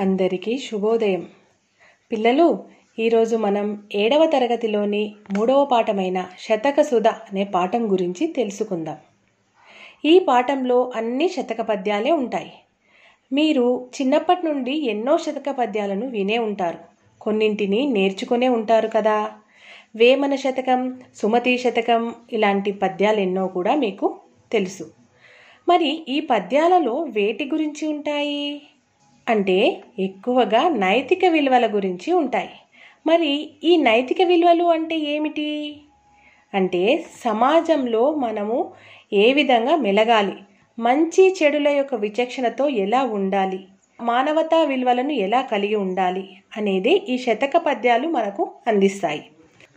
అందరికీ శుభోదయం. పిల్లలు ఈరోజు మనం ఏడవ తరగతిలోని మూడవ పాఠమైన శతక సుధ అనే పాఠం గురించి తెలుసుకుందాం. ఈ పాఠంలో అన్ని శతక పద్యాలే ఉంటాయి. మీరు చిన్నప్పటి నుండి ఎన్నో శతక పద్యాలను వినే ఉంటారు. కొన్నింటిని నేర్చుకునే ఉంటారు కదా. వేమన శతకం సుమతి శతకం ఇలాంటి పద్యాలు ఎన్నో కూడా మీకు తెలుసు. మరి ఈ పద్యాలలో వేటి గురించి ఉంటాయి? అంటే ఎక్కువగా నైతిక విలువల గురించి ఉంటాయి. మరి ఈ నైతిక విలువలు అంటే ఏమిటి? అంటే సమాజంలో మనము ఏ విధంగా మెలగాలి? మంచి చెడుల యొక్క విచక్షణతో ఎలా ఉండాలి? మానవతా విలువలను ఎలా కలిగి ఉండాలి? అనేది ఈ శతక పద్యాలు మనకు అందిస్తాయి.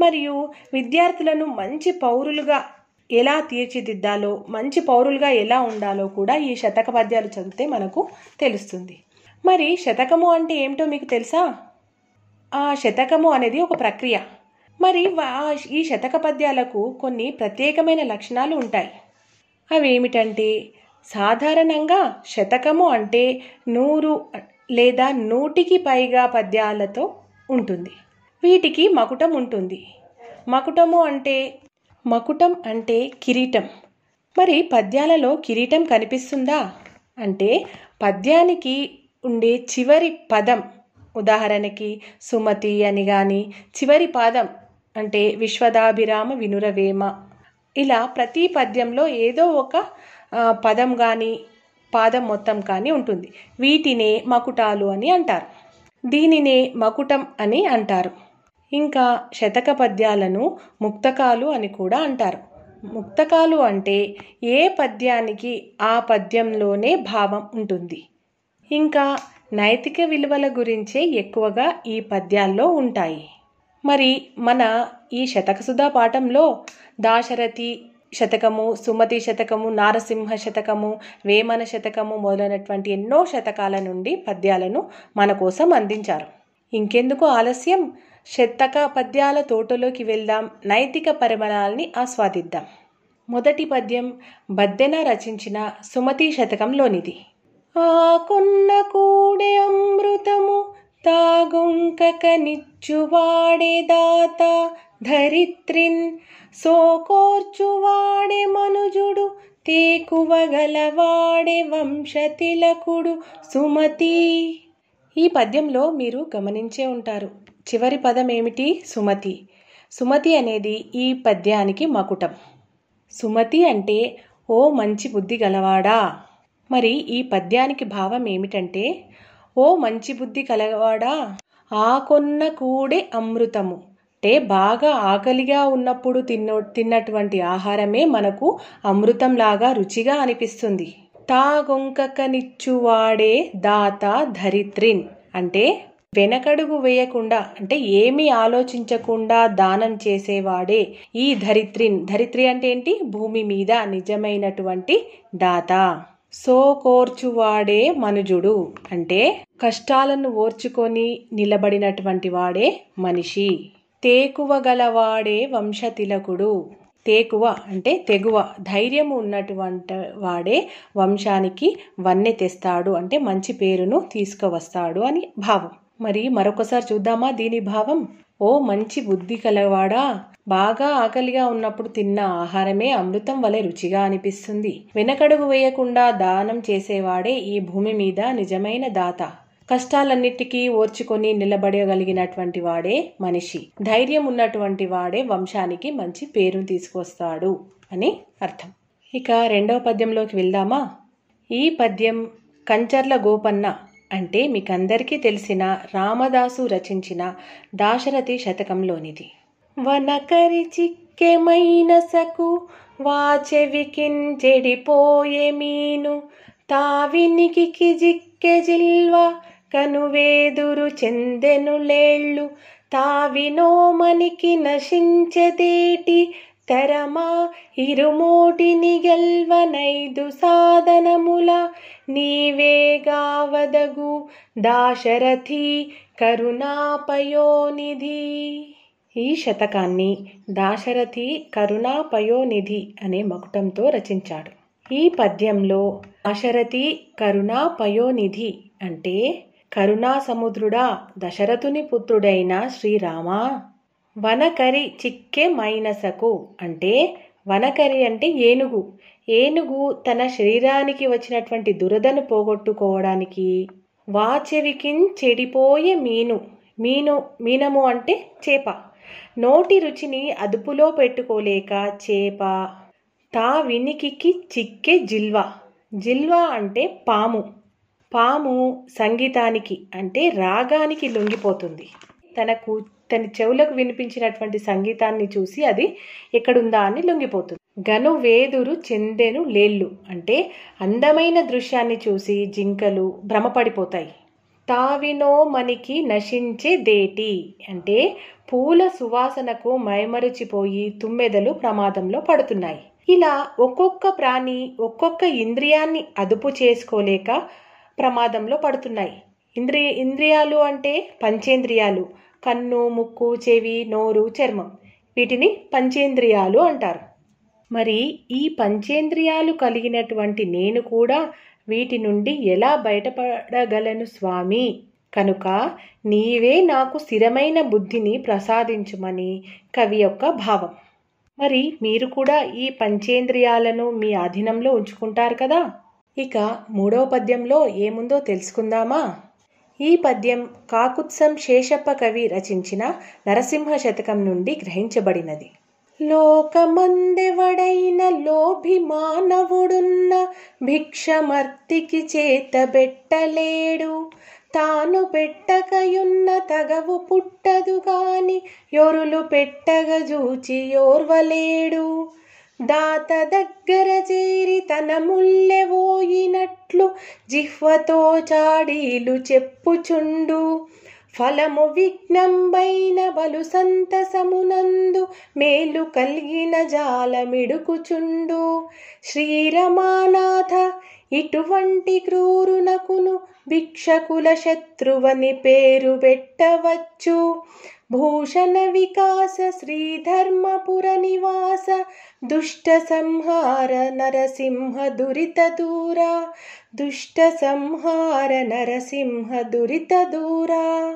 మరియు విద్యార్థులను మంచి పౌరులుగా ఎలా తీర్చిదిద్దాలో మంచి పౌరులుగా ఎలా ఉండాలో కూడా ఈ శతక పద్యాలు చదివితే మనకు తెలుస్తుంది. మరి శతకము అంటే ఏమిటో మీకు తెలుసా? ఆ శతకము అనేది ఒక ప్రక్రియ. మరి ఈ శతక పద్యాలకు కొన్ని ప్రత్యేకమైన లక్షణాలు ఉంటాయి. అవి ఏమిటంటే సాధారణంగా శతకము అంటే నూరు లేదా నూటికి పైగా పద్యాలతో ఉంటుంది. వీటికి మకుటం ఉంటుంది. మకుటము అంటే మకుటం అంటే కిరీటం. మరి పద్యాలలో కిరీటం కనిపిస్తుందా? అంటే పద్యానికి ఉండే చివరి పదం. ఉదాహరణకి సుమతి అని కానీ చివరి పాదం అంటే విశ్వదాభిరామ వినురవేమ. ఇలా ప్రతి పద్యంలో ఏదో ఒక పదం కానీ పాదం మొత్తం కానీ ఉంటుంది. వీటినే మకుటాలు అని అంటారు. దీనినే మకుటం అని అంటారు. ఇంకా శతక పద్యాలను ముక్తకాలు అని కూడా అంటారు. ముక్తకాలు అంటే ఏ పద్యానికి ఆ పద్యంలోనే భావం ఉంటుంది? ఇంకా నైతిక విలువల గురించే ఎక్కువగా ఈ పద్యాల్లో ఉంటాయి. మరి మన ఈ శతకసుధా పాఠంలో దాశరథి శతకము సుమతి శతకము నారసింహ శతకము వేమన శతకము మొదలైనటువంటి ఎన్నో శతకాల నుండి పద్యాలను మన కోసం అందించారు. ఇంకెందుకు ఆలస్యం? శతక పద్యాల తోటలోకి వెళ్దాం నైతిక పరిమళాల్ని ఆస్వాదిద్దాం. మొదటి పద్యం బద్దెన రచించిన సుమతి శతకంలోనిది. ఆకున్న కూడే అమృతము తాగుంకక నిచ్చువాడే దాత ధరిత్రిన్. సోకోర్చువాడే మనుజుడు తేకువగలవాడే వంశతిలకుడు సుమతి. ఈ పద్యంలో మీరు గమనించే ఉంటారు. చివరి పదం ఏమిటి? సుమతి. సుమతి అనేది ఈ పద్యానికి మకుటం. సుమతి అంటే ఓ మంచి బుద్ధి గలవాడా? మరి ఈ పద్యానికి భావం ఏమిటంటే ఓ మంచి బుద్ధి కలవాడా? ఆ కొన్న కూడే అమృతము. అంటే బాగా ఆకలిగా ఉన్నప్పుడు తిన్న తిన్నటువంటి ఆహారమే మనకు అమృతంలాగా రుచిగా అనిపిస్తుంది. తాగొంకకనిచ్చువాడే దాత ధరిత్రిన్. అంటే వెనకడుగు వేయకుండా అంటే ఏమీ ఆలోచించకుండా దానం చేసేవాడే ఈ ధరిత్రిన్. ధరిత్రి అంటే ఏంటి? భూమి మీద నిజమైనటువంటి దాత. సో కోర్చువాడే మనుజుడు అంటే కష్టాలను ఓర్చుకొని నిలబడినటువంటి వాడే మనిషి. తేకువ గలవాడే వంశతిలకుడు. తేకువ అంటే తెగువ ధైర్యం ఉన్నటువంటి వాడే వంశానికి వన్నె తెస్తాడు అంటే మంచి పేరును తీసుకువస్తాడు అని భావం. మరి మరొకసారి చూద్దామా దీని భావం? ఓ మంచి బుద్ధి కలవాడా? బాగా ఆకలిగా ఉన్నప్పుడు తిన్న ఆహారమే అమృతం వలె రుచిగా అనిపిస్తుంది. వెనకడుగు వేయకుండా దానం చేసేవాడే ఈ భూమి మీద నిజమైన దాత. కష్టాలన్నిటికీ ఓర్చుకొని నిలబడగలిగినటువంటి వాడే మనిషి. ధైర్యం ఉన్నటువంటి వాడే వంశానికి మంచి పేరును తీసుకొస్తాడు అని అర్థం. ఇక రెండవ పద్యంలోకి వెళ్దామా? ఈ పద్యం కంచర్ల గోపన్న అంటే మీకందరికీ తెలిసిన రామదాసు రచించిన దాశరథి శతకంలోనిది. వనకరి చిక్కెమైన సకు వాచెవికించెడిపోయే మీను తావినికి జిక్కె జిల్వ కనువేదురు చెందెనులేళ్ళు తావినోమనికి నశించదేటి తెరమా ఇరుమోటిని గెల్వనైదు సాధనముల నీవేగావదగు దాశరథి కరుణాపయోనిధి. ఈ శతకాన్ని దాశరథి కరుణాపయోనిధి అనే మకుటంతో రచించాడు. ఈ పద్యంలో దాశరథి కరుణాపయోనిధి అంటే కరుణా సముద్రుడా దశరథుని పుత్రుడైన శ్రీరామ వనకరి చిక్కె మైనసకు అంటే వనకరి అంటే ఏనుగు. ఏనుగు తన శరీరానికి వచ్చినటువంటి దురదను పోగొట్టుకోవడానికి వాచెవికిన్ చెడిపోయే మీను. మీను మీనము అంటే చేప. నోటి రుచిని అదుపులో పెట్టుకోలేక చేప తా వినికికి చిక్కే జిల్వా. జిల్వా అంటే పాము. పాము సంగీతానికి అంటే రాగానికి లొంగిపోతుంది. తనకు తన చెవులకు వినిపించినటువంటి సంగీతాన్ని చూసి అది ఎక్కడుందా అని లొంగిపోతుంది. గను వేదురు చెందెను లేళ్ళు అంటే అందమైన దృశ్యాన్ని చూసి జింకలు భ్రమపడిపోతాయి. తావినో మనకి నశించే దేటి అంటే పూల సువాసనకు మైమరిచిపోయి తుమ్మెదలు ప్రమాదంలో పడుతున్నాయి. ఇలా ఒక్కొక్క ప్రాణి ఒక్కొక్క ఇంద్రియాన్ని అదుపు చేసుకోలేక ప్రమాదంలో పడుతున్నాయి. ఇంద్రియ ఇంద్రియాలు అంటే పంచేంద్రియాలు కన్ను ముక్కు చెవి నోరు చర్మం. వీటిని పంచేంద్రియాలు అంటారు. మరి ఈ పంచేంద్రియాలు కలిగినటువంటి నేను కూడా వీటి నుండి ఎలా బయటపడగలను స్వామి? కనుక నీవే నాకు స్థిరమైన బుద్ధిని ప్రసాదించుమని కవి యొక్క భావం. మరి మీరు కూడా ఈ పంచేంద్రియాలను మీ ఆధీనంలో ఉంచుకుంటారు కదా? ఇక మూడవ పద్యంలో ఏముందో తెలుసుకుందామా? ఈ పద్యం కాకుత్సం శేషప్ప కవి రచించిన నరసింహ శతకం నుండి గ్రహించబడినది. లోకమందెవడైన లోభి మానవుడున్న భిక్షమర్తికి చేతబెట్టలేడు తాను పెట్టకయున్న తగవు పుట్టదు గాని యొరులు పెట్టగ జూచి ఓర్వలేడు దాత దగ్గర చేరి తన ముల్లెవోయినట్లు జిహ్వతో చాడీలు చెప్పుచుండు. ఫలము విఘ్నంబైన బలు సంతసమునందు మేలు కలిగిన జాలమిడుకుచుండు శ్రీరమానాథ ఇటువంటి క్రూరునకును భిక్షకుల శత్రువని పేరు పెట్టవచ్చు. భూషణ వికాస శ్రీధర్మపుర నివాస దుష్ట సంహార నరసింహ దురిత దూరా. దుష్ట సంహార నరసింహ దురిత దూరా.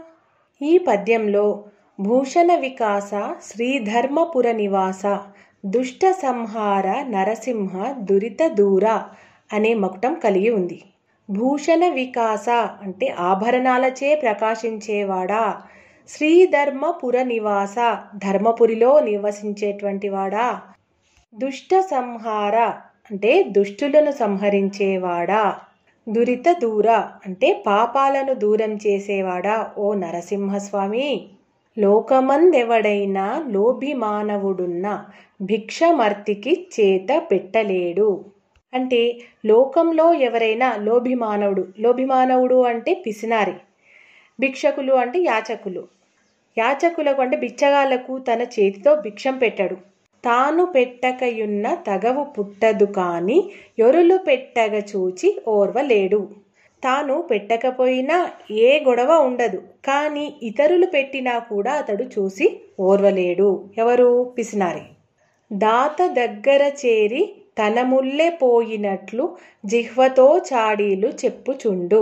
ఈ పద్యంలో భూషణ వికాస శ్రీధర్మపుర నివాస దుష్ట సంహార నరసింహ దురిత దూర అనే మకుటం కలిగి ఉంది. భూషణ వికాస అంటే ఆభరణాలచే ప్రకాశించేవాడా? శ్రీధర్మపుర నివాస ధర్మపురిలో నివసించేటువంటి వాడా? దుష్ట సంహార అంటే దుష్టులను సంహరించేవాడా? దురిత దూర అంటే పాపాలను దూరం చేసేవాడా? ఓ నరసింహస్వామి! లోకమందెవడైనా లోభి మానవుడున్న భిక్షమర్తికి చేత పెట్టలేడు. అంటే లోకంలో ఎవరైనా లోభిమానవుడు లోభిమానవుడు అంటే పిసినారి భిక్షకులు అంటే యాచకులు. యాచకులకు అంటే బిచ్చగాళ్ళకు తన చేతితో భిక్షం పెట్టాడు. తాను పెట్టకయున్న తగవు పుట్టదు కాని యొరులు పెట్టగ చూచి ఓర్వలేడు. తాను పెట్టకపోయినా ఏ గొడవ ఉండదు. కానీ ఇతరులు పెట్టినా కూడా అతడు చూసి ఓర్వలేడు. ఎవరు? పిసినారి. దాత దగ్గర చేరి తనముల్లే పోయినట్లు జిహ్వతో చాడీలు చెప్పుచుండు.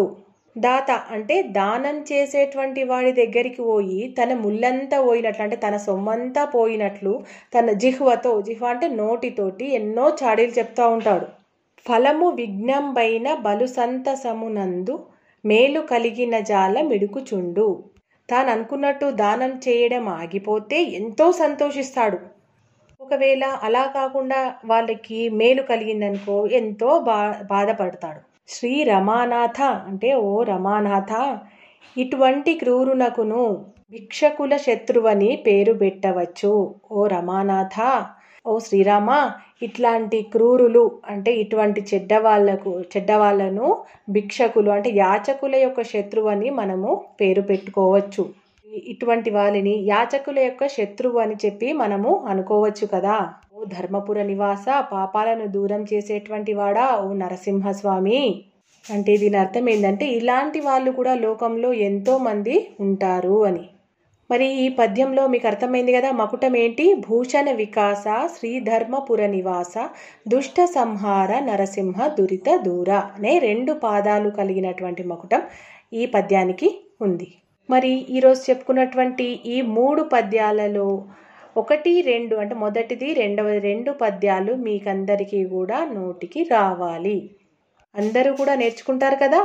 దాత అంటే దానం చేసేటువంటి వాడి దగ్గరికి పోయి తన ముళ్ళంతా పోయినట్లు అంటే తన సొమ్మంతా పోయినట్లు తన జిహ్వతో జిహ్వ అంటే నోటితోటి ఎన్నో చాడీలు చెప్తూ ఉంటాడు. ఫలము విఘ్నంబైన బలు సంతసమునందు మేలు కలిగిన జాల మిడుకుచుండు. తాను అనుకున్నట్టు దానం చేయడం ఆగిపోతే ఎంతో సంతోషిస్తాడు. ఒకవేళ అలా కాకుండా వాళ్ళకి మేలు కలిగిందనుకో ఎంతో బా బాధపడతాడు. శ్రీ రమానాథ అంటే ఓ రమానాథ. ఇటువంటి క్రూరునకును భిక్షకుల శత్రువని పేరు పెట్టవచ్చు. ఓ రమానాథ ఓ శ్రీరామ ఇట్లాంటి క్రూరులు అంటే ఇటువంటి చెడ్డవాళ్ళకు చెడ్డవాళ్ళను భిక్షకులు అంటే యాచకుల యొక్క శత్రువు అని మనము పేరు పెట్టుకోవచ్చు. ఇటువంటి వాళ్ళని యాచకుల యొక్క శత్రువు అని చెప్పి మనము అనుకోవచ్చు కదా. ఓ ధర్మపుర నివాస పాపాలను దూరం చేసేటువంటి వాడా ఓ నరసింహస్వామి? అంటే దీని అర్థం ఏంటంటే ఇలాంటి వాళ్ళు కూడా లోకంలో ఎంతో మంది ఉంటారు అని. మరి ఈ పద్యంలో మీకు అర్థమైంది కదా మకుటం ఏంటి భూషణ వికాస శ్రీధర్మపుర నివాస దుష్ట సంహార నరసింహ దురిత దూర అనే రెండు పాదాలు కలిగినటువంటి మకుటం ఈ పద్యానికి ఉంది. మరి ఈరోజు చెప్పుకున్నటువంటి ఈ మూడు పద్యాలలో ఒకటి రెండు అంటే మొదటిది రెండవ రెండు పద్యాలు మీకందరికీ కూడా నోటికి రావాలి. అందరూ కూడా నేర్చుకుంటారు కదా?